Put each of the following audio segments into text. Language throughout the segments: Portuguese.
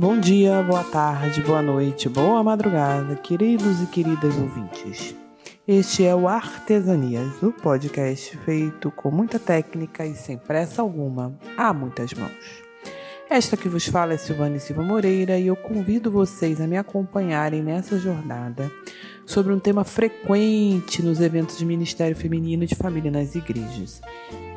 Bom dia, boa tarde, boa noite, boa madrugada, queridos e queridas ouvintes. Este é o Artesanias, o podcast feito com muita técnica e sem pressa alguma, a muitas mãos. Esta que vos fala é Silvane Silva Moreira e eu convido vocês a me acompanharem nessa jornada sobre um tema frequente nos eventos de Ministério Feminino e de Família nas igrejas.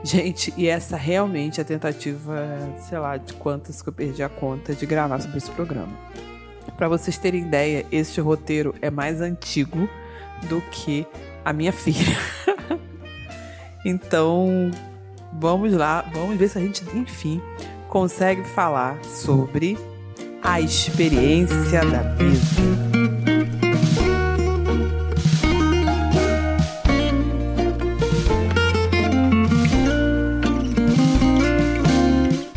Gente, e essa realmente é a tentativa, sei lá, de quantas que eu perdi a conta de gravar sobre esse programa. Para vocês terem ideia, este roteiro é mais antigo do que a minha filha. então, vamos lá, vamos ver se a gente, enfim, consegue falar sobre a experiência da mesa.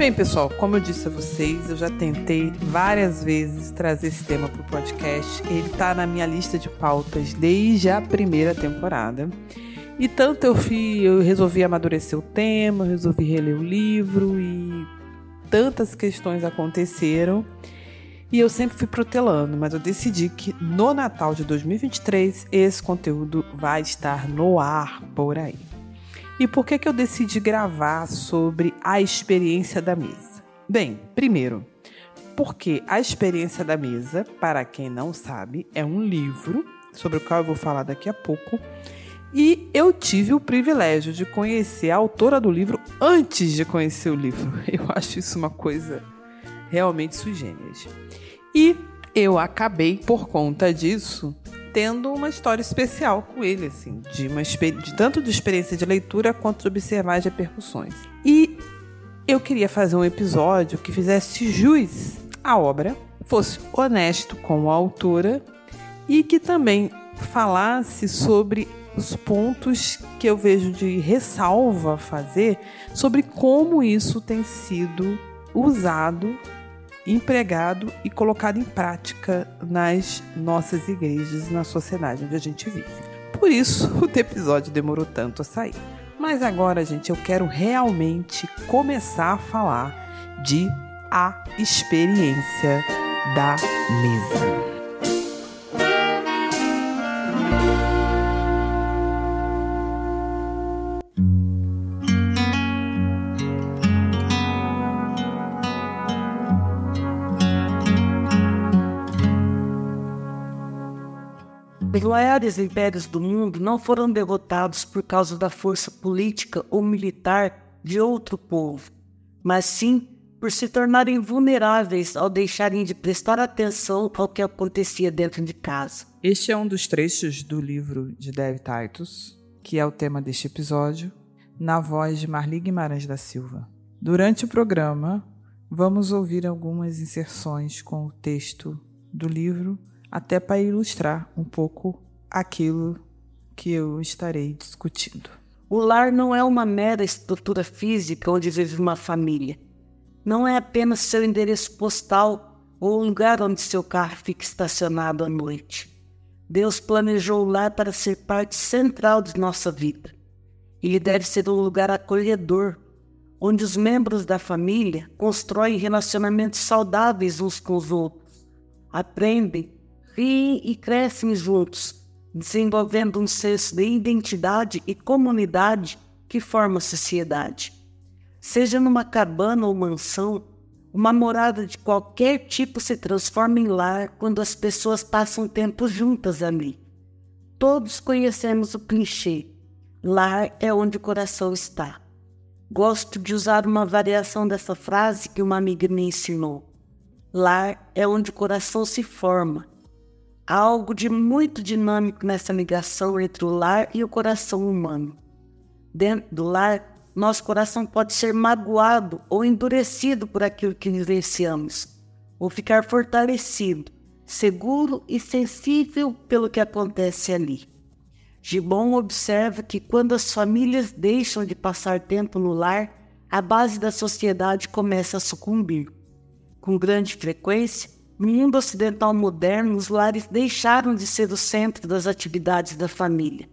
Bem, pessoal, como eu disse a vocês, eu já tentei várias vezes trazer esse tema para o podcast. Ele está na minha lista de pautas desde a primeira temporada. E tanto eu fui, eu resolvi amadurecer o tema, resolvi reler o livro e tantas questões aconteceram. E eu sempre fui protelando, mas eu decidi que no Natal de 2023 esse conteúdo vai estar no ar por aí. E por que, que eu decidi gravar sobre a experiência da mesa? Bem, primeiro, porque a experiência da mesa, para quem não sabe, é um livro sobre o qual eu vou falar daqui a pouco. E eu tive o privilégio de conhecer a autora do livro antes de conhecer o livro. Eu acho isso uma coisa realmente sui generis. E eu acabei, por conta disso, tendo uma história especial com ele, assim, de uma de tanto de experiência de leitura quanto de observar as repercussões. E eu queria fazer um episódio que fizesse jus à obra, fosse honesto com a autora e que também falasse sobre os pontos que eu vejo de ressalva fazer sobre como isso tem sido usado empregado e colocado em prática nas nossas igrejas, na sociedade onde a gente vive. Por isso, o episódio demorou tanto a sair. Mas agora, gente, eu quero realmente começar a falar de a experiência da mesa. Maiores impérios do mundo não foram derrotados por causa da força política ou militar de outro povo, mas sim por se tornarem vulneráveis ao deixarem de prestar atenção ao que acontecia dentro de casa. Este é um dos trechos do livro de Dave Titus, que é o tema deste episódio, na voz de Marli Guimarães da Silva. Durante o programa, vamos ouvir algumas inserções com o texto do livro até para ilustrar um pouco aquilo que eu estarei discutindo. O lar não é uma mera estrutura física onde vive uma família. Não é apenas seu endereço postal ou um lugar onde seu carro fica estacionado à noite. Deus planejou o lar para ser parte central de nossa vida. Ele deve ser um lugar acolhedor, onde os membros da família constroem relacionamentos saudáveis uns com os outros, aprendem riem e crescem juntos, desenvolvendo um senso de identidade e comunidade que forma a sociedade. Seja numa cabana ou mansão, uma morada de qualquer tipo se transforma em lar quando as pessoas passam tempo juntas ali. Todos conhecemos o clichê: lar é onde o coração está. Gosto de usar uma variação dessa frase que uma amiga me ensinou. Lar é onde o coração se forma, algo de muito dinâmico nessa ligação entre o lar e o coração humano. Dentro do lar, nosso coração pode ser magoado ou endurecido por aquilo que vivenciamos, ou ficar fortalecido, seguro e sensível pelo que acontece ali. Gibon observa que quando as famílias deixam de passar tempo no lar, a base da sociedade começa a sucumbir. Com grande frequência, no mundo ocidental moderno, os lares deixaram de ser o centro das atividades da família.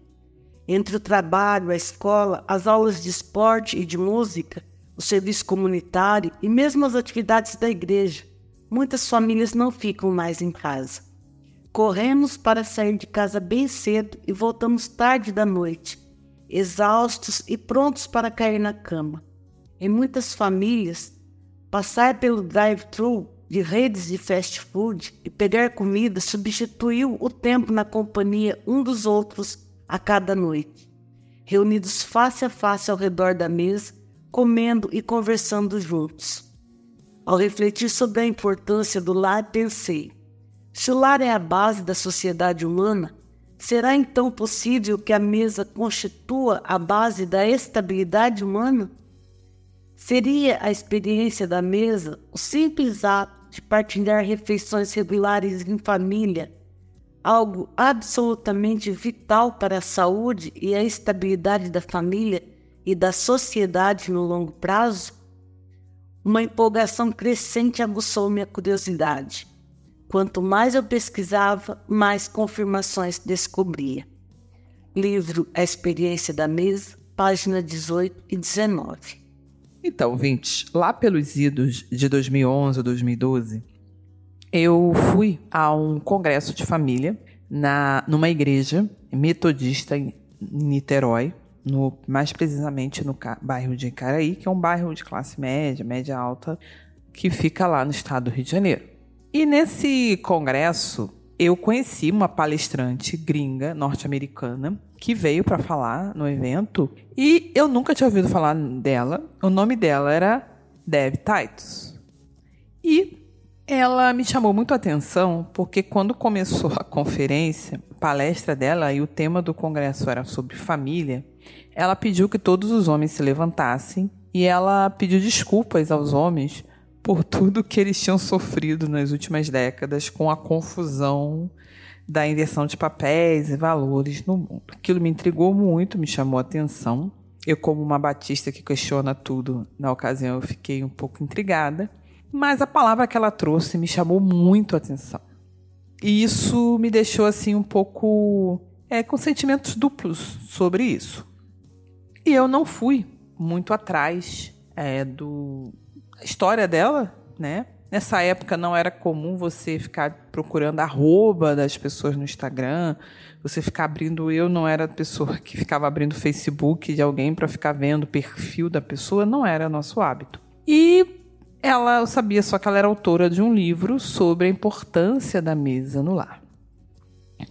Entre o trabalho, a escola, as aulas de esporte e de música, o serviço comunitário e mesmo as atividades da igreja, muitas famílias não ficam mais em casa. Corremos para sair de casa bem cedo e voltamos tarde da noite, exaustos e prontos para cair na cama. Em muitas famílias, passar pelo drive-thru de redes de fast food e pegar comida substituiu o tempo na companhia um dos outros a cada noite, reunidos face a face ao redor da mesa, comendo e conversando juntos. Ao refletir sobre a importância do lar, pensei: se o lar é a base da sociedade humana, será então possível que a mesa constitua a base da estabilidade humana? Seria a experiência da mesa o simples ato de partilhar refeições regulares em família algo absolutamente vital para a saúde e a estabilidade da família e da sociedade no longo prazo? Uma empolgação crescente aguçou minha curiosidade. Quanto mais eu pesquisava, mais confirmações descobria. Livro A Experiência da Mesa, página 18 e 19. Então, vintes, lá pelos idos de 2011 ou 2012, eu fui a um congresso de família na, numa igreja metodista em Niterói, no, mais precisamente no bairro de Icaraí, que é um bairro de classe média, média alta, que fica lá no estado do Rio de Janeiro. E nesse congresso, eu conheci uma palestrante gringa norte-americana que veio para falar no evento e eu nunca tinha ouvido falar dela. O nome dela era Dev Titus. E ela me chamou muito a atenção porque quando começou a conferência, a palestra dela e o tema do congresso era sobre família, ela pediu que todos os homens se levantassem e ela pediu desculpas aos homens por tudo que eles tinham sofrido nas últimas décadas com a confusão da inversão de papéis e valores no mundo. Aquilo me intrigou muito, me chamou a atenção. Eu, como uma batista que questiona tudo, na ocasião eu fiquei um pouco intrigada. Mas a palavra que ela trouxe me chamou muito a atenção. E isso me deixou assim um pouco é, com sentimentos duplos sobre isso. E eu não fui muito atrás é, do história dela, né? Nessa época não era comum você ficar procurando arroba das pessoas no Instagram, você ficar abrindo. Eu não era a pessoa que ficava abrindo Facebook de alguém para ficar vendo o perfil da pessoa, não era nosso hábito. E ela, eu sabia só que ela era autora de um livro sobre a importância da mesa no lar.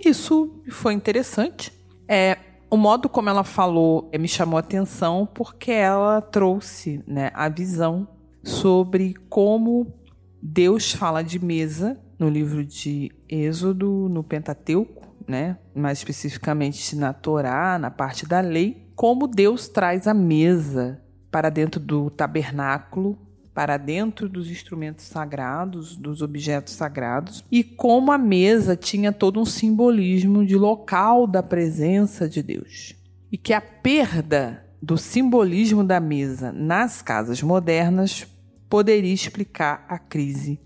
Isso foi interessante. É, o modo como ela falou é, me chamou a atenção porque ela trouxe né, a visão sobre como Deus fala de mesa no livro de Êxodo, no Pentateuco, né? mais especificamente na Torá, na parte da lei, como Deus traz a mesa para dentro do tabernáculo para dentro dos instrumentos sagrados, dos objetos sagrados, e como a mesa tinha todo um simbolismo de local da presença de Deus. E que a perda do simbolismo da mesa nas casas modernas poderia explicar a crise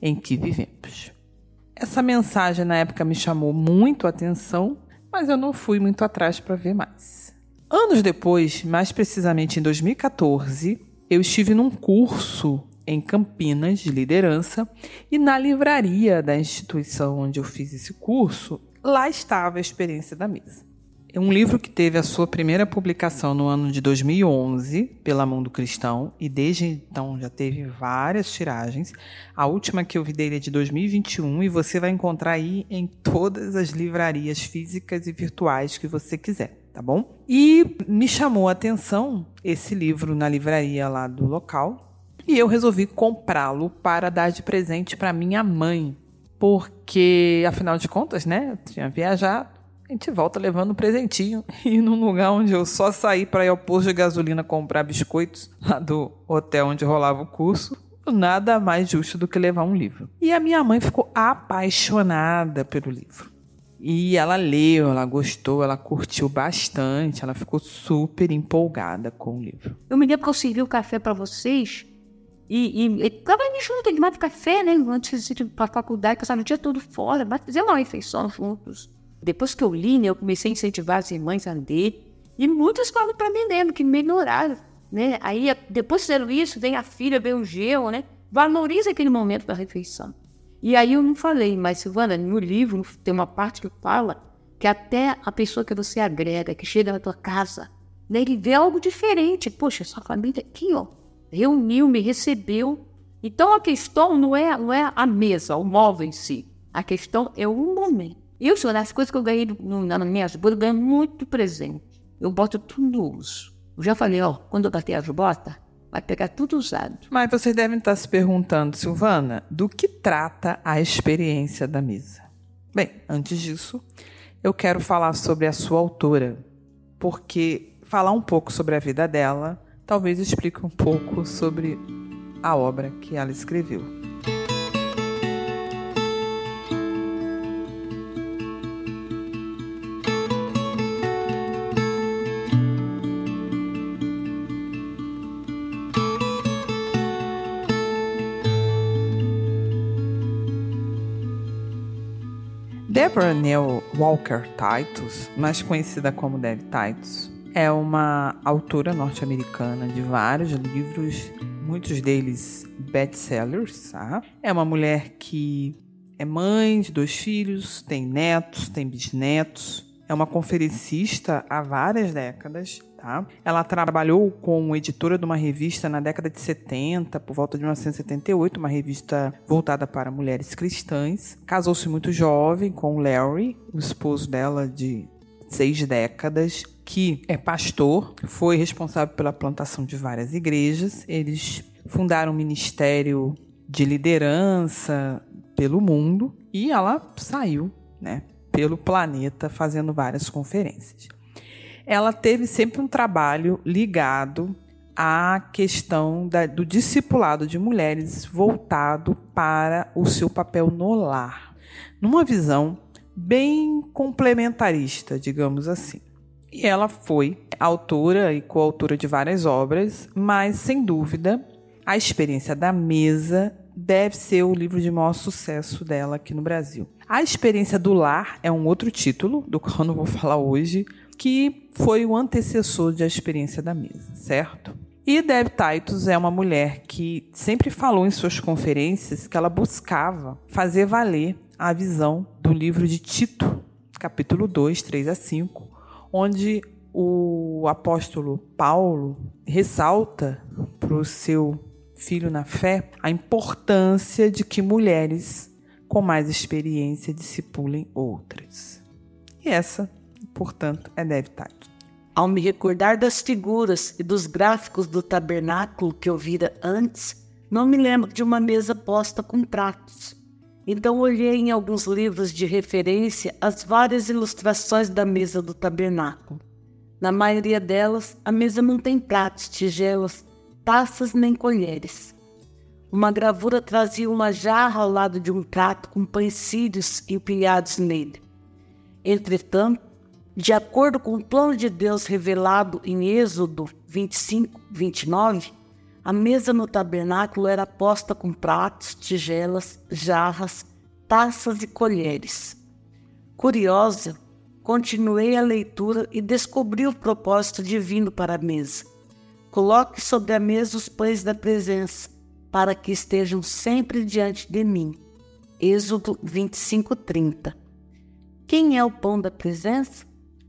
em que vivemos. Essa mensagem na época me chamou muito a atenção, mas eu não fui muito atrás para ver mais. Anos depois, mais precisamente em 2014, eu estive num curso em Campinas de liderança e na livraria da instituição onde eu fiz esse curso, lá estava a experiência da mesa. É um livro que teve a sua primeira publicação no ano de 2011 pela Mundo Cristão e desde então já teve várias tiragens. A última que eu vi dele é de 2021 e você vai encontrar aí em todas as livrarias físicas e virtuais que você quiser tá bom? E me chamou a atenção esse livro na livraria lá do local e eu resolvi comprá-lo para dar de presente para minha mãe, porque afinal de contas, né, eu tinha viajado, a gente volta levando um presentinho e num lugar onde eu só saí para ir ao posto de gasolina comprar biscoitos lá do hotel onde rolava o curso, nada mais justo do que levar um livro. E a minha mãe ficou apaixonada pelo livro. E ela leu, ela gostou, ela curtiu bastante, ela ficou super empolgada com o livro. Eu me lembro que eu servi o café para vocês e, e, e tava me junto, ele tomava café, né? Antes de ir para a faculdade, passava o dia todo fora, mas fizemos uma refeição juntos. Depois que eu li, né, eu comecei a incentivar as irmãs a ler. E muitas para mim lendo, que melhoraram, né? Aí, depois fizeram isso, vem a filha, vem o gelo, né? valorize aquele momento da refeição. E aí eu não falei, mas Silvana, no livro tem uma parte que fala que até a pessoa que você agrega, que chega na tua casa, né, ele vê algo diferente. Poxa, sua família aqui, ó, reuniu, me recebeu. Então a questão não é, não é a mesa, o móvel em si. A questão é o momento. Eu, senhor, as coisas que eu ganhei no, na minha bodas, eu ganho muito presente. Eu boto tudo no uso. Eu já falei, ó, quando eu bater as botas, vai pegar tudo usado. Mas vocês devem estar se perguntando, Silvana, do que trata a experiência da mesa? Bem, antes disso, eu quero falar sobre a sua autora, porque falar um pouco sobre a vida dela talvez explique um pouco sobre a obra que ela escreveu. Deborah Neal Walker Titus, mais conhecida como Deb Titus, é uma autora norte-americana de vários livros, muitos deles best-sellers. Tá? É uma mulher que é mãe de dois filhos, tem netos, tem bisnetos, é uma conferencista há várias décadas Tá? Ela trabalhou como editora de uma revista na década de 70, por volta de 1978, uma revista voltada para mulheres cristãs. Casou-se muito jovem com Larry, o esposo dela de seis décadas, que é pastor, foi responsável pela plantação de várias igrejas. Eles fundaram um ministério de liderança pelo mundo e ela saiu, né, pelo planeta fazendo várias conferências ela teve sempre um trabalho ligado à questão da, do discipulado de mulheres voltado para o seu papel no lar, numa visão bem complementarista, digamos assim. E ela foi autora e coautora de várias obras, mas sem dúvida a experiência da mesa deve ser o livro de maior sucesso dela aqui no Brasil. A experiência do lar é um outro título, do qual não vou falar hoje, que foi o antecessor da experiência da mesa, certo? E Deb Titus é uma mulher que sempre falou em suas conferências que ela buscava fazer valer a visão do livro de Tito, capítulo 2, 3 a 5, onde o apóstolo Paulo ressalta para o seu filho na fé a importância de que mulheres com mais experiência discipulem outras. E essa portanto, é Dev Titus. Ao me recordar das figuras e dos gráficos do tabernáculo que eu vira antes, não me lembro de uma mesa posta com pratos. Então olhei em alguns livros de referência as várias ilustrações da mesa do tabernáculo. Na maioria delas, a mesa não tem pratos, tigelas, taças nem colheres. Uma gravura trazia uma jarra ao lado de um prato com pães empilhados nele. Entretanto, de acordo com o plano de Deus revelado em Êxodo 25, 29, a mesa no tabernáculo era posta com pratos, tigelas, jarras, taças e colheres. Curiosa, continuei a leitura e descobri o propósito divino para a mesa. Coloque sobre a mesa os pães da presença, para que estejam sempre diante de mim. Êxodo 25, 30. Quem é o pão da presença?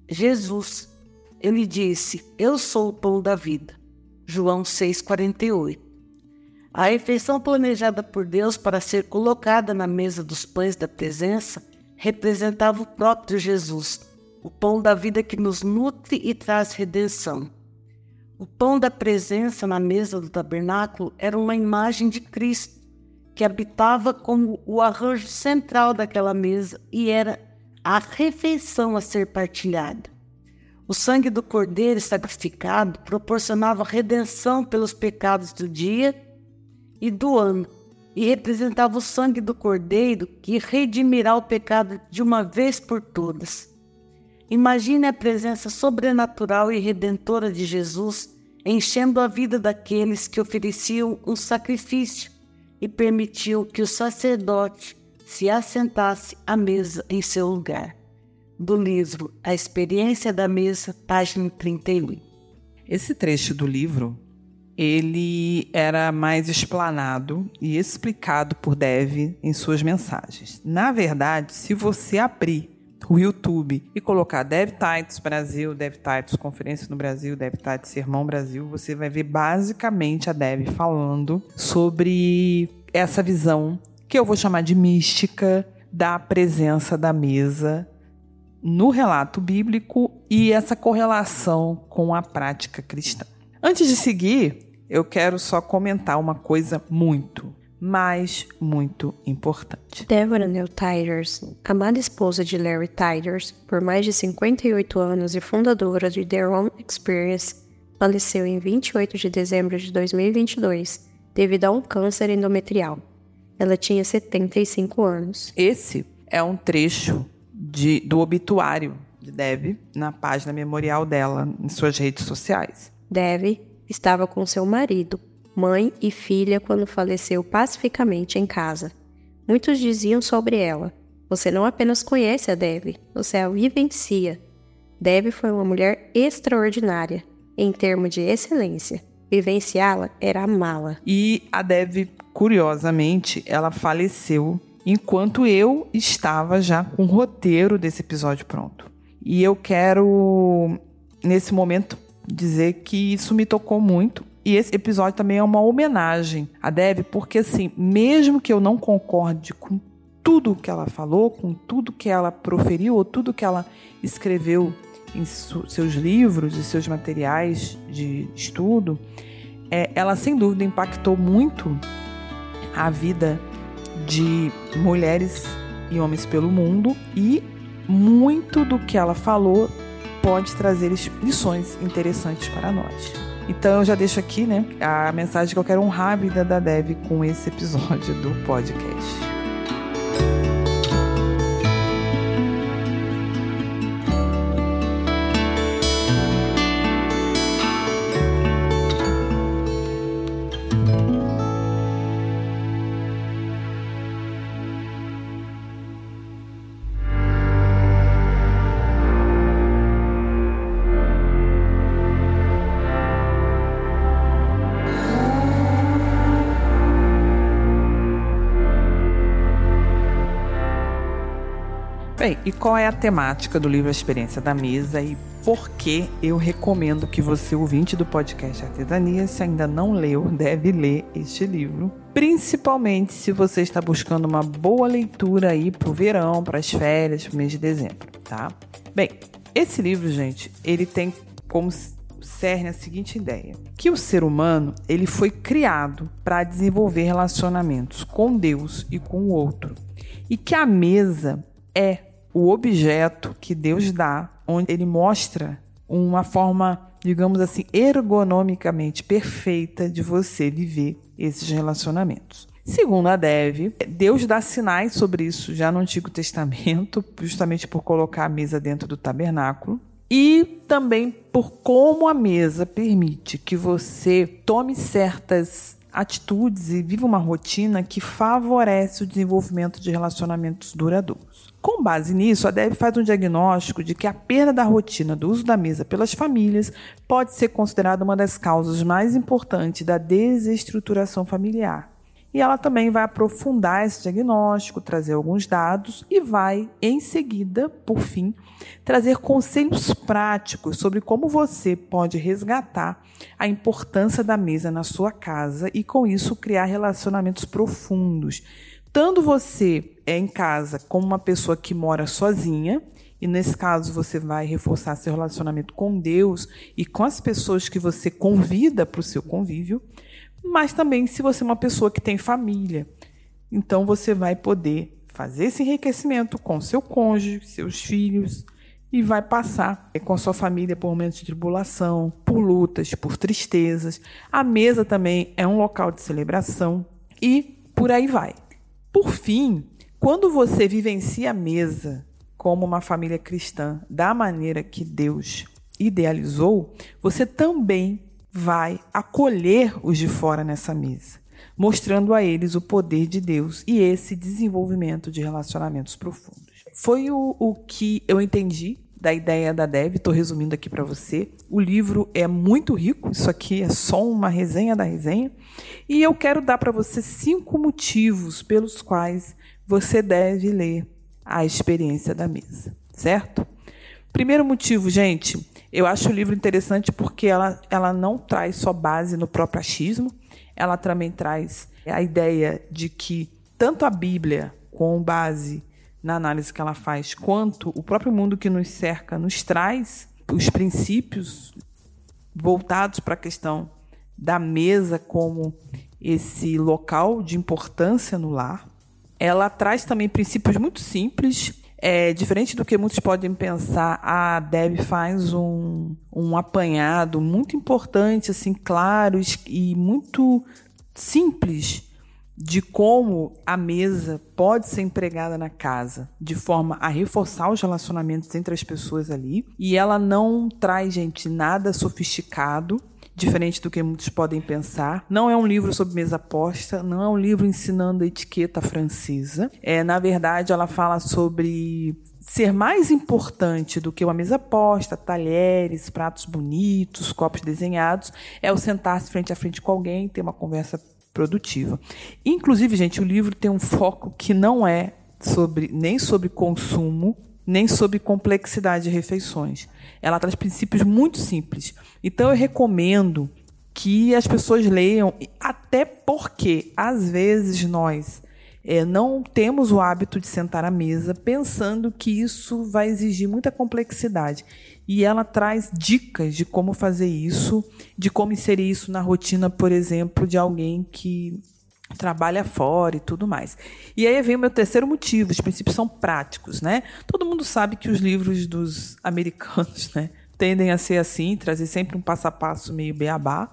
Jesus. Ele disse: Eu sou o pão da vida. João 6,48. A refeição planejada por Deus para ser colocada na mesa dos pães da presença representava o próprio Jesus, o pão da vida que nos nutre e traz redenção. O pão da presença na mesa do tabernáculo era uma imagem de Cristo, que habitava como o arranjo central daquela mesa e era a refeição a ser partilhada. O sangue do cordeiro sacrificado proporcionava redenção pelos pecados do dia e do ano, e representava o sangue do cordeiro que redimirá o pecado de uma vez por todas. Imagine a presença sobrenatural e redentora de Jesus enchendo a vida daqueles que ofereciam um sacrifício e permitiu que o sacerdote se assentasse à mesa em seu lugar. Do livro A Experiência da Mesa, página 31. Esse trecho do livro ele era mais explanado e explicado por Dev em suas mensagens. Na verdade, se você abrir o YouTube e colocar Dev Titus Brasil, Dev Titus Conferência no Brasil, Dev Titus Sermão Brasil, você vai ver basicamente a Dev falando sobre essa visão que eu vou chamar de mística da presença da mesa no relato bíblico e essa correlação com a prática cristã. Antes de seguir, eu quero só comentar uma coisa muito, mas muito importante. Deborah Neil Tiders, amada esposa de Larry Tiders por mais de 58 anos e fundadora de Their Own Experience, faleceu em 28 de dezembro de 2022 devido a um câncer endometrial. Ela tinha 75 anos. Esse é um trecho de, do obituário de Dev na página memorial dela em suas redes sociais. Dev estava com seu marido, mãe e filha quando faleceu pacificamente em casa. Muitos diziam sobre ela: Você não apenas conhece a Dev, você a vivencia. Dev foi uma mulher extraordinária, em termos de excelência. Vivenciá-la era amá-la. E a Dev, curiosamente, ela faleceu enquanto eu estava já com o roteiro desse episódio pronto. E eu quero, nesse momento, dizer que isso me tocou muito. E esse episódio também é uma homenagem a Deb, porque assim, mesmo que eu não concorde com tudo que ela falou, com tudo que ela proferiu, ou tudo que ela escreveu em seus livros e seus materiais de estudo, é, ela sem dúvida impactou muito a vida de mulheres e homens pelo mundo e muito do que ela falou pode trazer lições interessantes para nós. Então eu já deixo aqui, né, a mensagem que eu quero honrar a vida da Dev com esse episódio do podcast. E qual é a temática do livro A Experiência da Mesa e por que eu recomendo que você, ouvinte do podcast Artesania, se ainda não leu, deve ler este livro. Principalmente se você está buscando uma boa leitura aí para o verão, para as férias, para o mês de dezembro, tá? Bem, esse livro, gente, ele tem como cerne a seguinte ideia: que o ser humano ele foi criado para desenvolver relacionamentos com Deus e com o outro, e que a mesa é o objeto que Deus dá, onde ele mostra uma forma, digamos assim, ergonomicamente perfeita de você viver esses relacionamentos. Segundo a Dev, Deus dá sinais sobre isso já no Antigo Testamento, justamente por colocar a mesa dentro do tabernáculo. E também por como a mesa permite que você tome certas atitudes e viva uma rotina que favorece o desenvolvimento de relacionamentos duradouros. Com base nisso, a DEV faz um diagnóstico de que a perda da rotina do uso da mesa pelas famílias pode ser considerada uma das causas mais importantes da desestruturação familiar. E ela também vai aprofundar esse diagnóstico, trazer alguns dados e vai, em seguida, por fim, trazer conselhos práticos sobre como você pode resgatar a importância da mesa na sua casa e, com isso, criar relacionamentos profundos. Tanto você é em casa como uma pessoa que mora sozinha, e nesse caso você vai reforçar seu relacionamento com Deus e com as pessoas que você convida para o seu convívio mas também se você é uma pessoa que tem família. Então você vai poder fazer esse enriquecimento com seu cônjuge, seus filhos e vai passar com sua família por momentos de tribulação, por lutas, por tristezas. A mesa também é um local de celebração e por aí vai. Por fim, quando você vivencia a mesa como uma família cristã da maneira que Deus idealizou, você também vai acolher os de fora nessa mesa, mostrando a eles o poder de Deus e esse desenvolvimento de relacionamentos profundos. Foi o, o que eu entendi da ideia da Dev. Estou resumindo aqui para você. O livro é muito rico. Isso aqui é só uma resenha da resenha. E eu quero dar para você cinco motivos pelos quais você deve ler a experiência da mesa, certo? Primeiro motivo, gente, eu acho o livro interessante porque ela, ela não traz só base no próprio achismo, ela também traz a ideia de que tanto a Bíblia, com base na análise que ela faz, quanto o próprio mundo que nos cerca nos traz os princípios voltados para a questão da mesa como esse local de importância no lar. Ela traz também princípios muito simples. É, diferente do que muitos podem pensar, a Deb faz um, um apanhado muito importante, assim, claro e muito simples de como a mesa pode ser empregada na casa de forma a reforçar os relacionamentos entre as pessoas ali. E ela não traz, gente, nada sofisticado, diferente do que muitos podem pensar. Não é um livro sobre mesa posta, não é um livro ensinando a etiqueta francesa. É, na verdade, ela fala sobre ser mais importante do que uma mesa posta, talheres, pratos bonitos, copos desenhados, é o sentar-se frente a frente com alguém, ter uma conversa produtiva. Inclusive, gente, o livro tem um foco que não é sobre nem sobre consumo, nem sobre complexidade de refeições. Ela traz princípios muito simples. Então eu recomendo que as pessoas leiam, até porque às vezes nós é, não temos o hábito de sentar à mesa pensando que isso vai exigir muita complexidade. E ela traz dicas de como fazer isso, de como inserir isso na rotina, por exemplo, de alguém que trabalha fora e tudo mais. E aí vem o meu terceiro motivo, os princípios são práticos, né? Todo mundo sabe que os livros dos americanos, né, tendem a ser assim, trazer sempre um passo a passo meio beabá.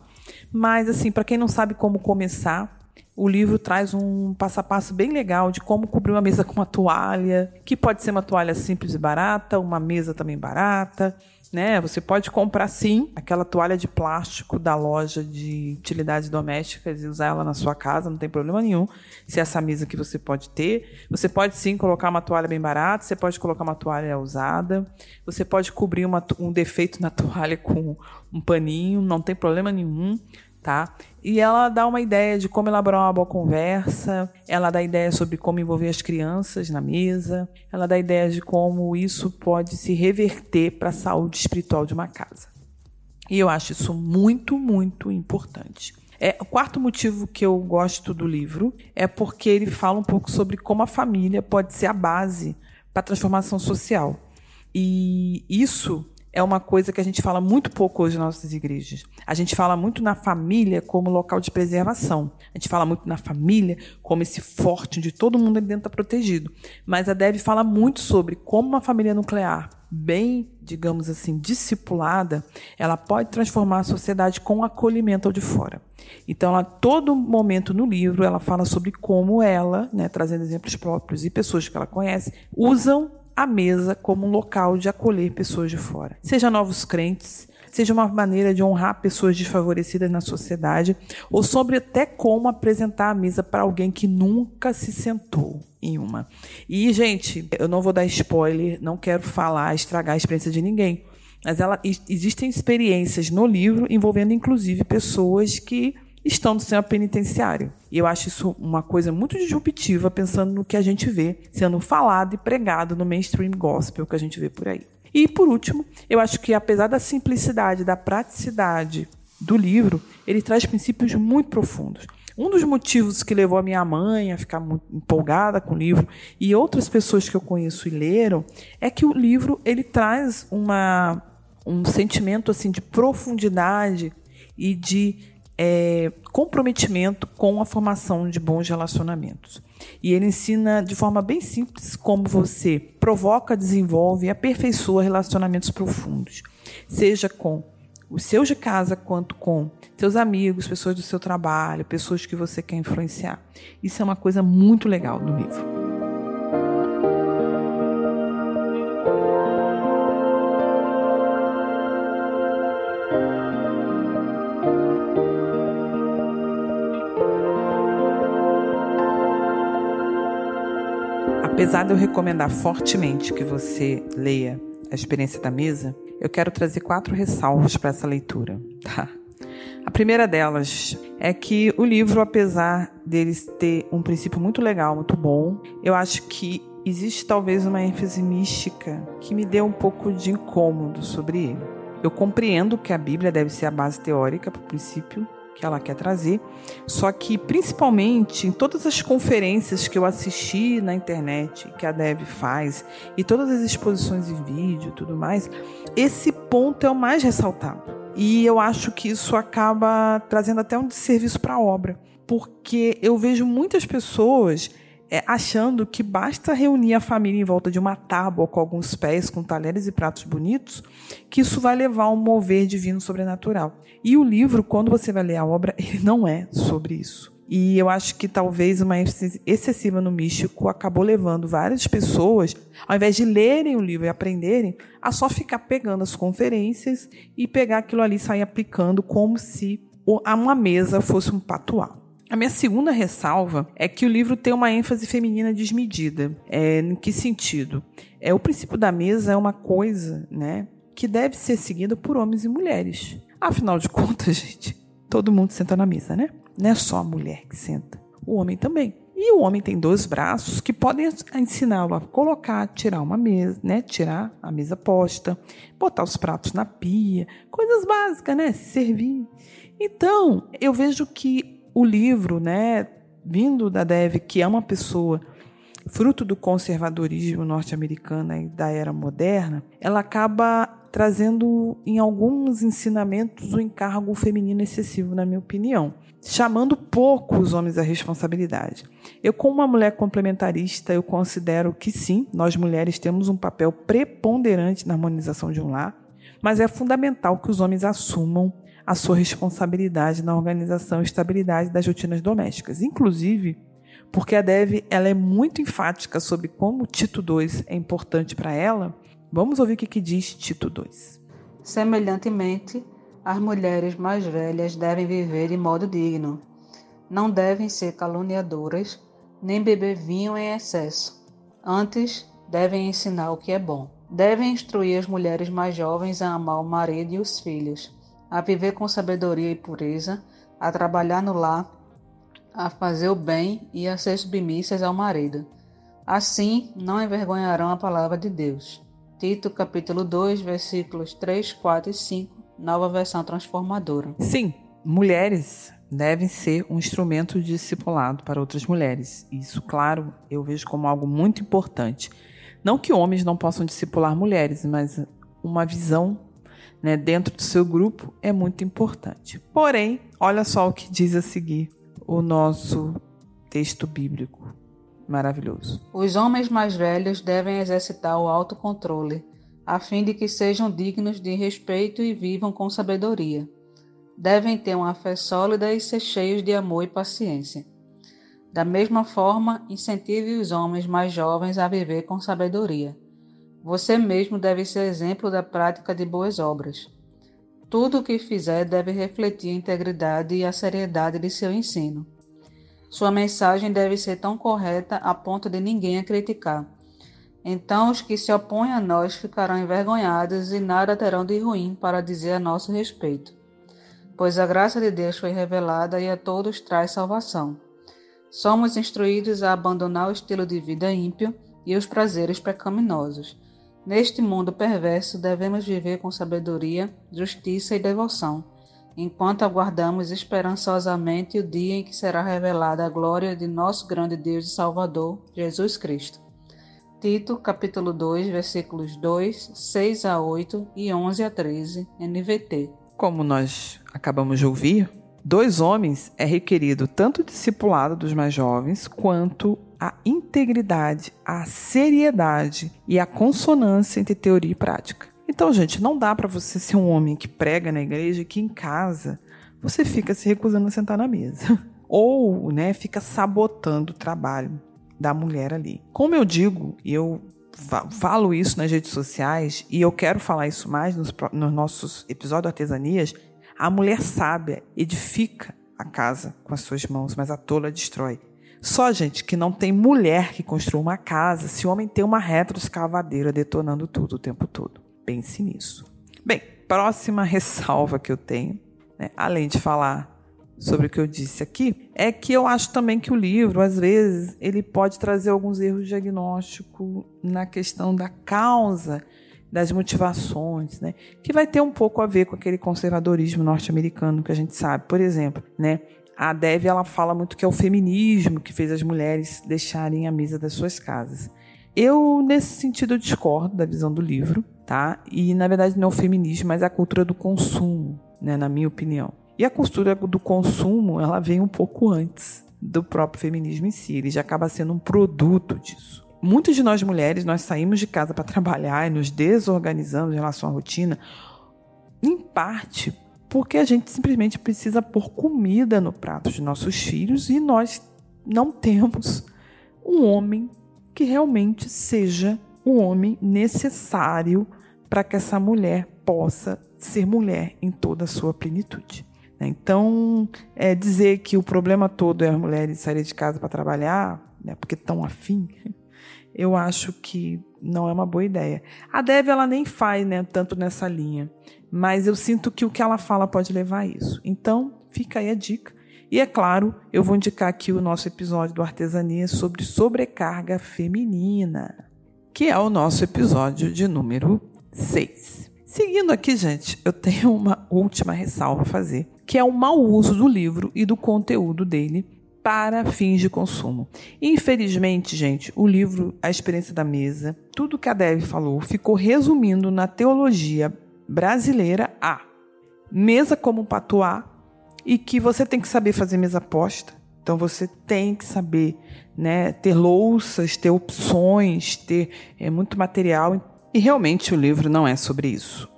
Mas assim, para quem não sabe como começar, o livro traz um passo a passo bem legal de como cobrir uma mesa com uma toalha, que pode ser uma toalha simples e barata, uma mesa também barata, né? Você pode comprar sim aquela toalha de plástico da loja de utilidades domésticas e usar ela na sua casa, não tem problema nenhum. Se é essa mesa que você pode ter, você pode sim colocar uma toalha bem barata, você pode colocar uma toalha usada, você pode cobrir uma, um defeito na toalha com um paninho, não tem problema nenhum tá? E ela dá uma ideia de como elaborar uma boa conversa, ela dá ideia sobre como envolver as crianças na mesa, ela dá ideia de como isso pode se reverter para a saúde espiritual de uma casa. E eu acho isso muito, muito importante. É, o quarto motivo que eu gosto do livro é porque ele fala um pouco sobre como a família pode ser a base para a transformação social. E isso é uma coisa que a gente fala muito pouco hoje nas nossas igrejas. A gente fala muito na família como local de preservação. A gente fala muito na família como esse forte onde todo mundo ali dentro está protegido. Mas a Deb fala muito sobre como uma família nuclear, bem, digamos assim, discipulada, ela pode transformar a sociedade com acolhimento ao de fora. Então, a todo momento no livro, ela fala sobre como ela, né, trazendo exemplos próprios e pessoas que ela conhece, usam a mesa como um local de acolher pessoas de fora. Seja novos crentes, seja uma maneira de honrar pessoas desfavorecidas na sociedade, ou sobre até como apresentar a mesa para alguém que nunca se sentou em uma. E, gente, eu não vou dar spoiler, não quero falar, estragar a experiência de ninguém. Mas ela, existem experiências no livro envolvendo, inclusive, pessoas que estão no sistema penitenciário. E eu acho isso uma coisa muito disruptiva, pensando no que a gente vê sendo falado e pregado no mainstream gospel que a gente vê por aí. E, por último, eu acho que, apesar da simplicidade, da praticidade do livro, ele traz princípios muito profundos. Um dos motivos que levou a minha mãe a ficar muito empolgada com o livro e outras pessoas que eu conheço e leram é que o livro ele traz uma, um sentimento assim de profundidade e de é, comprometimento com a formação de bons relacionamentos. E ele ensina de forma bem simples como você provoca, desenvolve e aperfeiçoa relacionamentos profundos, seja com os seus de casa quanto com seus amigos, pessoas do seu trabalho, pessoas que você quer influenciar. Isso é uma coisa muito legal no livro. Apesar de eu recomendar fortemente que você leia A Experiência da Mesa, eu quero trazer quatro ressalvas para essa leitura, tá? A primeira delas é que o livro, apesar deles ter um princípio muito legal, muito bom, eu acho que existe talvez uma ênfase mística que me deu um pouco de incômodo sobre ele. Eu compreendo que a Bíblia deve ser a base teórica para o princípio que ela quer trazer, só que principalmente em todas as conferências que eu assisti na internet, que a Dev faz, e todas as exposições em vídeo e tudo mais, esse ponto é o mais ressaltado. E eu acho que isso acaba trazendo até um desserviço para a obra, porque eu vejo muitas pessoas é, achando que basta reunir a família em volta de uma tábua com alguns pés, com talheres e pratos bonitos, que isso vai levar a um mover divino sobrenatural. E o livro, quando você vai ler a obra, ele não é sobre isso. E eu acho que talvez uma excessiva no místico acabou levando várias pessoas, ao invés de lerem o livro e aprenderem, a só ficar pegando as conferências e pegar aquilo ali e sair aplicando como se uma mesa fosse um patual. A minha segunda ressalva é que o livro tem uma ênfase feminina desmedida. É, em que sentido? É, o princípio da mesa é uma coisa né, que deve ser seguida por homens e mulheres. Afinal de contas, gente, todo mundo senta na mesa, né? Não é só a mulher que senta, o homem também. E o homem tem dois braços que podem ensiná-lo a colocar, tirar uma mesa, né? Tirar a mesa posta, botar os pratos na pia, coisas básicas, né? Se servir. Então, eu vejo que o livro, né, vindo da Dev, que é uma pessoa fruto do conservadorismo norte-americano e da era moderna, ela acaba trazendo em alguns ensinamentos o encargo feminino excessivo, na minha opinião, chamando pouco os homens à responsabilidade. Eu, como uma mulher complementarista, eu considero que sim, nós mulheres temos um papel preponderante na harmonização de um lar, mas é fundamental que os homens assumam a sua responsabilidade na organização e estabilidade das rotinas domésticas. Inclusive, porque a Dev ela é muito enfática sobre como Tito II é importante para ela, vamos ouvir o que, que diz Tito II. Semelhantemente, as mulheres mais velhas devem viver de modo digno. Não devem ser caluniadoras, nem beber vinho em excesso. Antes, devem ensinar o que é bom. Devem instruir as mulheres mais jovens a amar o marido e os filhos a viver com sabedoria e pureza, a trabalhar no lar, a fazer o bem e a ser submissas ao marido. Assim não envergonharão a palavra de Deus. Tito capítulo 2, versículos 3, 4 e 5, nova versão transformadora. Sim, mulheres devem ser um instrumento de discipulado para outras mulheres. Isso, claro, eu vejo como algo muito importante. Não que homens não possam discipular mulheres, mas uma visão né, dentro do seu grupo é muito importante. Porém, olha só o que diz a seguir o nosso texto bíblico maravilhoso. Os homens mais velhos devem exercitar o autocontrole, a fim de que sejam dignos de respeito e vivam com sabedoria. Devem ter uma fé sólida e ser cheios de amor e paciência. Da mesma forma, incentive os homens mais jovens a viver com sabedoria você mesmo deve ser exemplo da prática de boas obras. Tudo o que fizer deve refletir a integridade e a seriedade de seu ensino. Sua mensagem deve ser tão correta a ponto de ninguém a criticar. Então os que se opõem a nós ficarão envergonhados e nada terão de ruim para dizer a nosso respeito. Pois a graça de Deus foi revelada e a todos traz salvação. Somos instruídos a abandonar o estilo de vida ímpio e os prazeres pecaminosos Neste mundo perverso, devemos viver com sabedoria, justiça e devoção, enquanto aguardamos esperançosamente o dia em que será revelada a glória de nosso grande Deus e Salvador, Jesus Cristo. Tito, capítulo 2, versículos 2, 6 a 8 e 11 a 13, NVT. Como nós acabamos de ouvir, dois homens é requerido tanto o discipulado dos mais jovens quanto a integridade, a seriedade e a consonância entre teoria e prática. Então, gente, não dá para você ser um homem que prega na igreja que em casa você fica se recusando a sentar na mesa. Ou, né, fica sabotando o trabalho da mulher ali. Como eu digo, eu falo isso nas redes sociais e eu quero falar isso mais nos, nos nossos episódios artesanias, a mulher sábia edifica a casa com as suas mãos, mas a tola destrói. Só, gente, que não tem mulher que construa uma casa se o homem tem uma retroescavadeira detonando tudo o tempo todo. Pense nisso. Bem, próxima ressalva que eu tenho, né, além de falar sobre o que eu disse aqui, é que eu acho também que o livro, às vezes, ele pode trazer alguns erros diagnósticos na questão da causa das motivações, né? Que vai ter um pouco a ver com aquele conservadorismo norte-americano que a gente sabe. Por exemplo, né? A Dev ela fala muito que é o feminismo que fez as mulheres deixarem a mesa das suas casas. Eu, nesse sentido, eu discordo da visão do livro, tá? E, na verdade, não é o feminismo, mas é a cultura do consumo, né? Na minha opinião. E a cultura do consumo, ela vem um pouco antes do próprio feminismo em si. Ele já acaba sendo um produto disso. Muitas de nós mulheres, nós saímos de casa para trabalhar e nos desorganizamos em relação à rotina, em parte porque a gente simplesmente precisa pôr comida no prato de nossos filhos e nós não temos um homem que realmente seja o homem necessário para que essa mulher possa ser mulher em toda a sua plenitude. Então, é dizer que o problema todo é as mulheres saírem de casa para trabalhar, né, porque estão afim, eu acho que não é uma boa ideia. A Dev ela nem faz né, tanto nessa linha, mas eu sinto que o que ela fala pode levar a isso. Então, fica aí a dica. E é claro, eu vou indicar aqui o nosso episódio do Artesania sobre sobrecarga feminina, que é o nosso episódio de número 6. Seguindo aqui, gente, eu tenho uma última ressalva a fazer, que é o mau uso do livro e do conteúdo dele para fins de consumo. Infelizmente, gente, o livro A Experiência da Mesa, tudo que a Dev falou, ficou resumindo na teologia brasileira a mesa como patuá e que você tem que saber fazer mesa posta. Então você tem que saber, né, ter louças, ter opções, ter é, muito material. E realmente o livro não é sobre isso.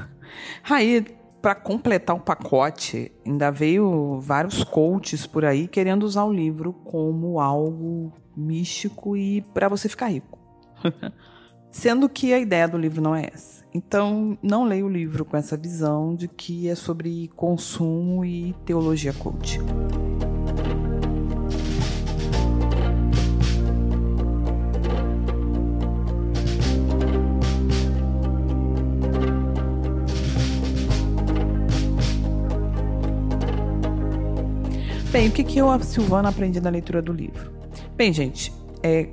Aí para completar o pacote, ainda veio vários coaches por aí querendo usar o livro como algo místico e para você ficar rico. Sendo que a ideia do livro não é essa. Então, não leia o livro com essa visão de que é sobre consumo e teologia coach. Bem, o que, que eu, a Silvana, aprendi na leitura do livro? Bem, gente, é,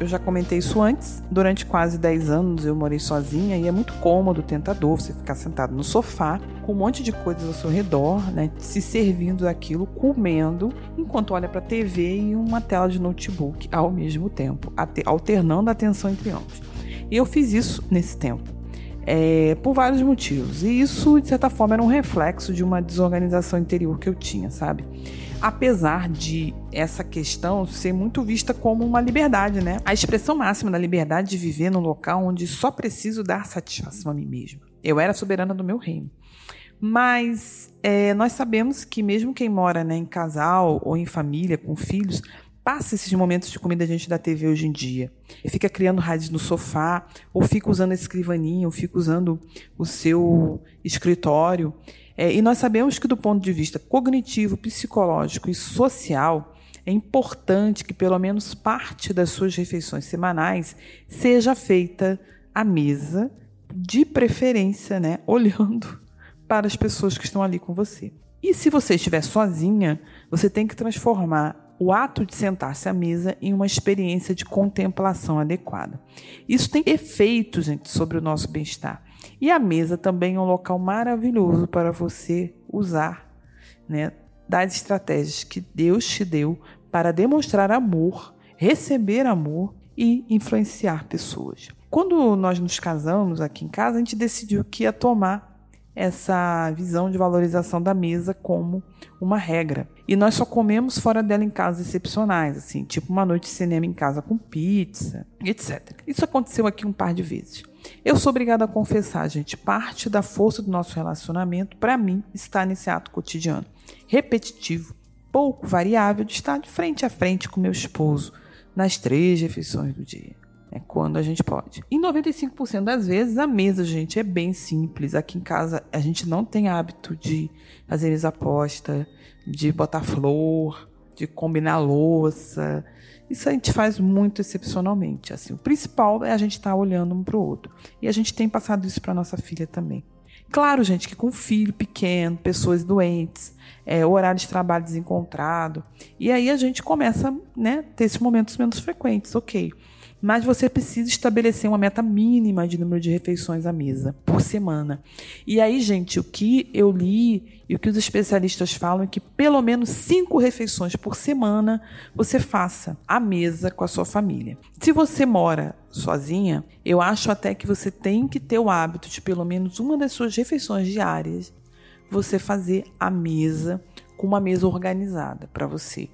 eu já comentei isso antes. Durante quase 10 anos eu morei sozinha e é muito cômodo, tentador, você ficar sentado no sofá com um monte de coisas ao seu redor, né, se servindo daquilo, comendo, enquanto olha para TV e uma tela de notebook ao mesmo tempo, alternando a atenção entre ambos. E eu fiz isso nesse tempo. É, por vários motivos. E isso, de certa forma, era um reflexo de uma desorganização interior que eu tinha, sabe? apesar de essa questão ser muito vista como uma liberdade, né? A expressão máxima da liberdade de viver num local onde só preciso dar satisfação a mim mesmo. Eu era soberana do meu reino. Mas é, nós sabemos que mesmo quem mora né, em casal ou em família, com filhos, passa esses momentos de comida diante da TV hoje em dia. E fica criando rádios no sofá, ou fica usando a escrivaninha, ou fica usando o seu escritório. É, e nós sabemos que, do ponto de vista cognitivo, psicológico e social, é importante que pelo menos parte das suas refeições semanais seja feita à mesa, de preferência, né, olhando para as pessoas que estão ali com você. E se você estiver sozinha, você tem que transformar o ato de sentar-se à mesa em uma experiência de contemplação adequada. Isso tem efeitos, sobre o nosso bem-estar. E a mesa também é um local maravilhoso para você usar né, das estratégias que Deus te deu para demonstrar amor, receber amor e influenciar pessoas. Quando nós nos casamos aqui em casa, a gente decidiu que ia tomar essa visão de valorização da mesa como uma regra. E nós só comemos fora dela em casos excepcionais, assim, tipo uma noite de cinema em casa com pizza, etc. Isso aconteceu aqui um par de vezes. Eu sou obrigada a confessar, gente, parte da força do nosso relacionamento, para mim, está nesse ato cotidiano, repetitivo, pouco variável, de estar de frente a frente com meu esposo nas três refeições do dia. É quando a gente pode. Em 95% das vezes, a mesa, gente, é bem simples. Aqui em casa, a gente não tem hábito de fazer mesa aposta, de botar flor, de combinar louça. Isso a gente faz muito excepcionalmente. Assim, o principal é a gente estar tá olhando um para o outro. E a gente tem passado isso para nossa filha também. Claro, gente, que com filho pequeno, pessoas doentes, é, horário de trabalho desencontrado, e aí a gente começa né, ter esses momentos menos frequentes, ok mas você precisa estabelecer uma meta mínima de número de refeições à mesa por semana. E aí, gente, o que eu li e o que os especialistas falam é que pelo menos cinco refeições por semana você faça à mesa com a sua família. Se você mora sozinha, eu acho até que você tem que ter o hábito de pelo menos uma das suas refeições diárias você fazer à mesa com uma mesa organizada para você.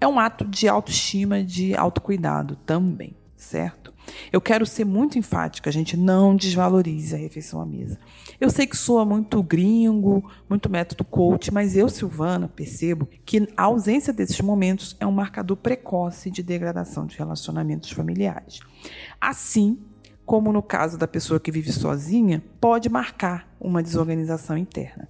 É um ato de autoestima, de autocuidado também certo? Eu quero ser muito enfática, a gente não desvalorize a refeição à mesa. Eu sei que soa muito gringo, muito método coach, mas eu, Silvana, percebo que a ausência desses momentos é um marcador precoce de degradação de relacionamentos familiares. Assim, como no caso da pessoa que vive sozinha, pode marcar uma desorganização interna.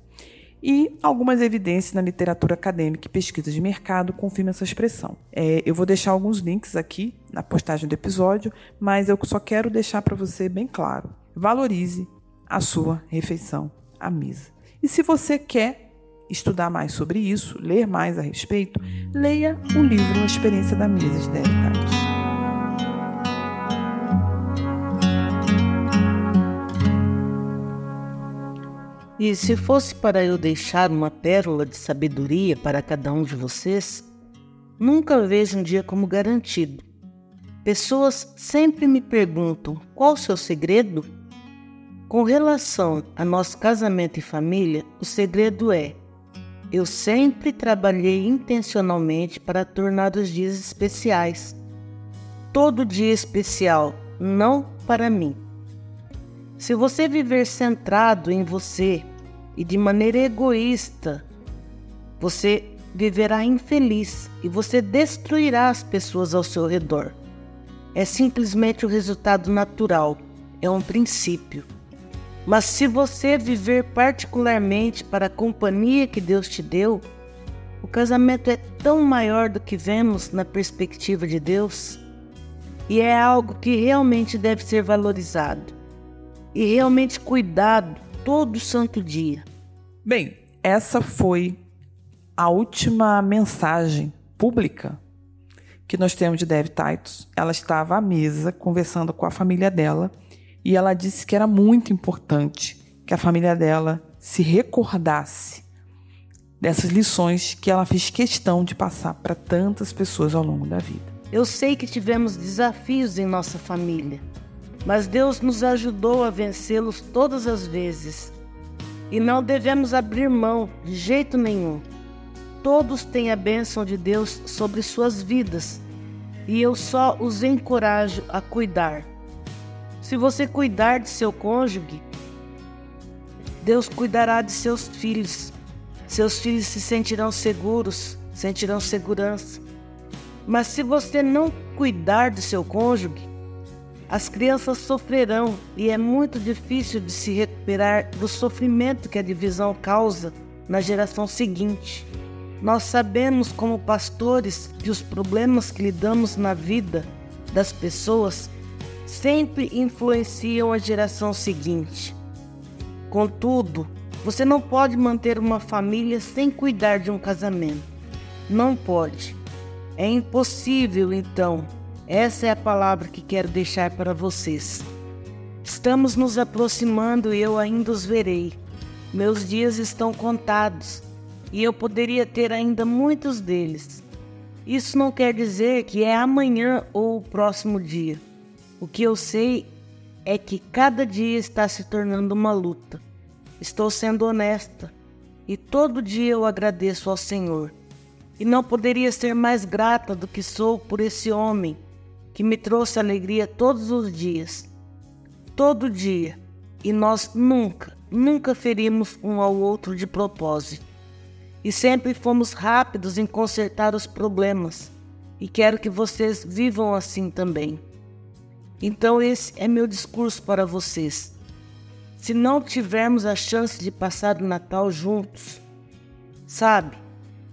E algumas evidências na literatura acadêmica e pesquisas de mercado confirmam essa expressão. É, eu vou deixar alguns links aqui na postagem do episódio, mas eu só quero deixar para você bem claro: valorize a sua refeição à mesa. E se você quer estudar mais sobre isso, ler mais a respeito, leia o livro A Experiência da Mesa de Derek Titus. E se fosse para eu deixar uma pérola de sabedoria para cada um de vocês, nunca vejo um dia como garantido. Pessoas sempre me perguntam qual o seu segredo? Com relação a nosso casamento e família, o segredo é: eu sempre trabalhei intencionalmente para tornar os dias especiais. Todo dia especial, não para mim se você viver centrado em você e de maneira egoísta, você viverá infeliz e você destruirá as pessoas ao seu redor. É simplesmente o resultado natural, é um princípio. Mas se você viver particularmente para a companhia que Deus te deu, o casamento é tão maior do que vemos na perspectiva de Deus e é algo que realmente deve ser valorizado e realmente cuidado todo santo dia. Bem, essa foi a última mensagem pública que nós temos de Dev Titus. Ela estava à mesa conversando com a família dela e ela disse que era muito importante que a família dela se recordasse dessas lições que ela fez questão de passar para tantas pessoas ao longo da vida. Eu sei que tivemos desafios em nossa família, mas Deus nos ajudou a vencê-los todas as vezes. E não devemos abrir mão de jeito nenhum. Todos têm a bênção de Deus sobre suas vidas e eu só os encorajo a cuidar. Se você cuidar de seu cônjuge, Deus cuidará de seus filhos. Seus filhos se sentirão seguros, sentirão segurança. Mas se você não cuidar de seu cônjuge, as crianças sofrerão e é muito difícil de se recuperar do sofrimento que a divisão causa na geração seguinte. Nós sabemos, como pastores, que os problemas que lidamos na vida das pessoas sempre influenciam a geração seguinte. Contudo, você não pode manter uma família sem cuidar de um casamento. Não pode. É impossível, então, essa é a palavra que quero deixar para vocês. Estamos nos aproximando e eu ainda os verei. Meus dias estão contados e eu poderia ter ainda muitos deles. Isso não quer dizer que é amanhã ou o próximo dia. O que eu sei é que cada dia está se tornando uma luta. Estou sendo honesta e todo dia eu agradeço ao Senhor. E não poderia ser mais grata do que sou por esse homem que me trouxe alegria todos os dias, todo dia, e nós nunca, nunca ferimos um ao outro de propósito. E sempre fomos rápidos em consertar os problemas, e quero que vocês vivam assim também. Então, esse é meu discurso para vocês. Se não tivermos a chance de passar o Natal juntos, sabe,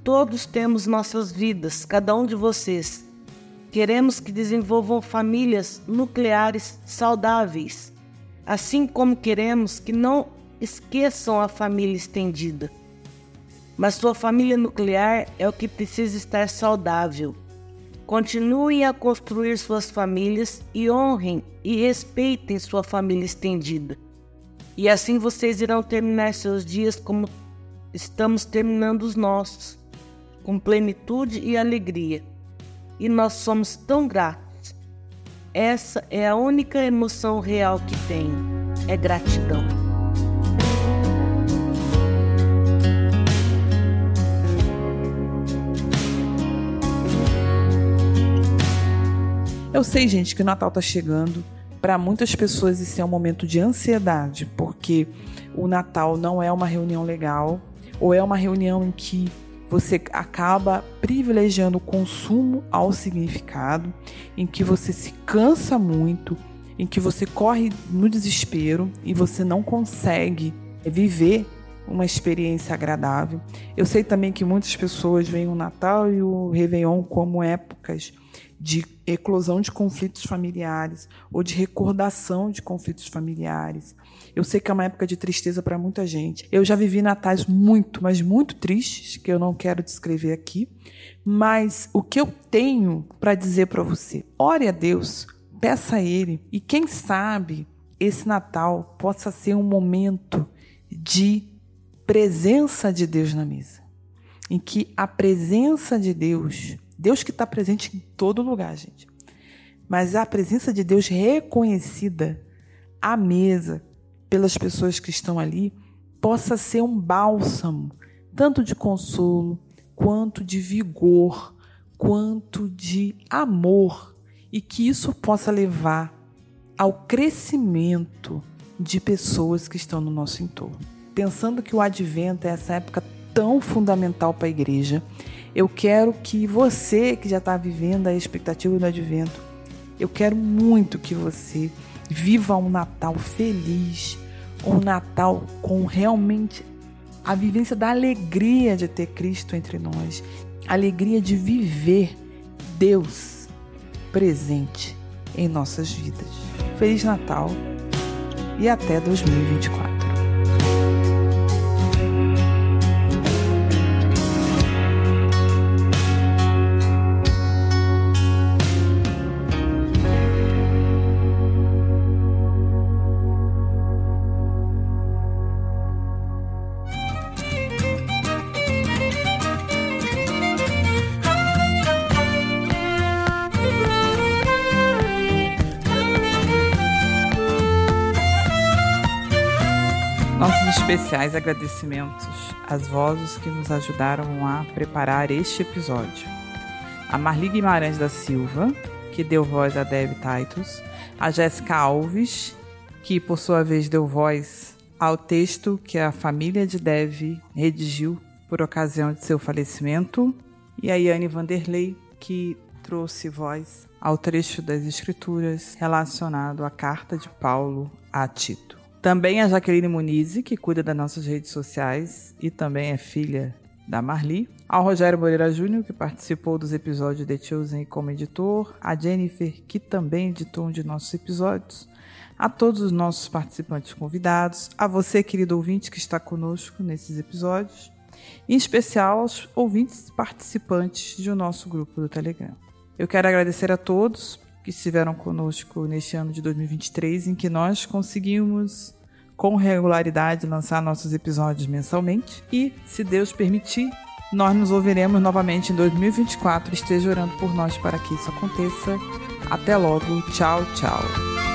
Todos temos nossas vidas, cada um de vocês. Queremos que desenvolvam famílias nucleares saudáveis, assim como queremos que não esqueçam a família estendida. Mas sua família nuclear é o que precisa estar saudável. Continuem a construir suas famílias e honrem e respeitem sua família estendida. E assim vocês irão terminar seus dias como estamos terminando os nossos, com plenitude e alegria. E nós somos tão gratos. Essa é a única emoção real que tenho, é gratidão. Eu sei, gente, que o Natal tá chegando. Para muitas pessoas isso é um momento de ansiedade, porque o Natal não é uma reunião legal, ou é uma reunião em que você acaba privilegiando o consumo ao significado, em que você se cansa muito, em que você corre no desespero e você não consegue viver uma experiência agradável. Eu sei também que muitas pessoas veem o Natal e o Réveillon como épocas de eclosão de conflitos familiares ou de recordação de conflitos familiares. Eu sei que é uma época de tristeza para muita gente. Eu já vivi natais muito, mas muito tristes, que eu não quero descrever aqui. Mas o que eu tenho para dizer para você? Ore a Deus, peça a Ele, e quem sabe esse Natal possa ser um momento de presença de Deus na mesa, em que a presença de Deus Deus que está presente em todo lugar, gente. Mas a presença de Deus reconhecida à mesa pelas pessoas que estão ali possa ser um bálsamo, tanto de consolo, quanto de vigor, quanto de amor, e que isso possa levar ao crescimento de pessoas que estão no nosso entorno. Pensando que o advento é essa época tão fundamental para a igreja eu quero que você que já está vivendo a expectativa do advento, eu quero muito que você viva um Natal feliz, um Natal com realmente a vivência da alegria de ter Cristo entre nós, alegria de viver Deus presente em nossas vidas. Feliz Natal e até 2024. Especiais agradecimentos às vozes que nos ajudaram a preparar este episódio. A Marli Guimarães da Silva, que deu voz a Deb Titus, a Jéssica Alves, que por sua vez deu voz ao texto que a família de Dev redigiu por ocasião de seu falecimento, e a Yane Vanderlei, que trouxe voz ao trecho das Escrituras relacionado à carta de Paulo a Tito. Também a Jaqueline Muniz, que cuida das nossas redes sociais e também é filha da Marli. Ao Rogério Moreira Júnior, que participou dos episódios de Chosen como editor. A Jennifer, que também editou um de nossos episódios. A todos os nossos participantes convidados. A você, querido ouvinte, que está conosco nesses episódios. Em especial aos ouvintes participantes do nosso grupo do Telegram. Eu quero agradecer a todos que estiveram conosco neste ano de 2023, em que nós conseguimos com regularidade lançar nossos episódios mensalmente. E, se Deus permitir, nós nos ouviremos novamente em 2024. Esteja orando por nós para que isso aconteça. Até logo. Tchau, tchau.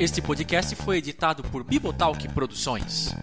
Este podcast foi editado por Bibotalk Produções.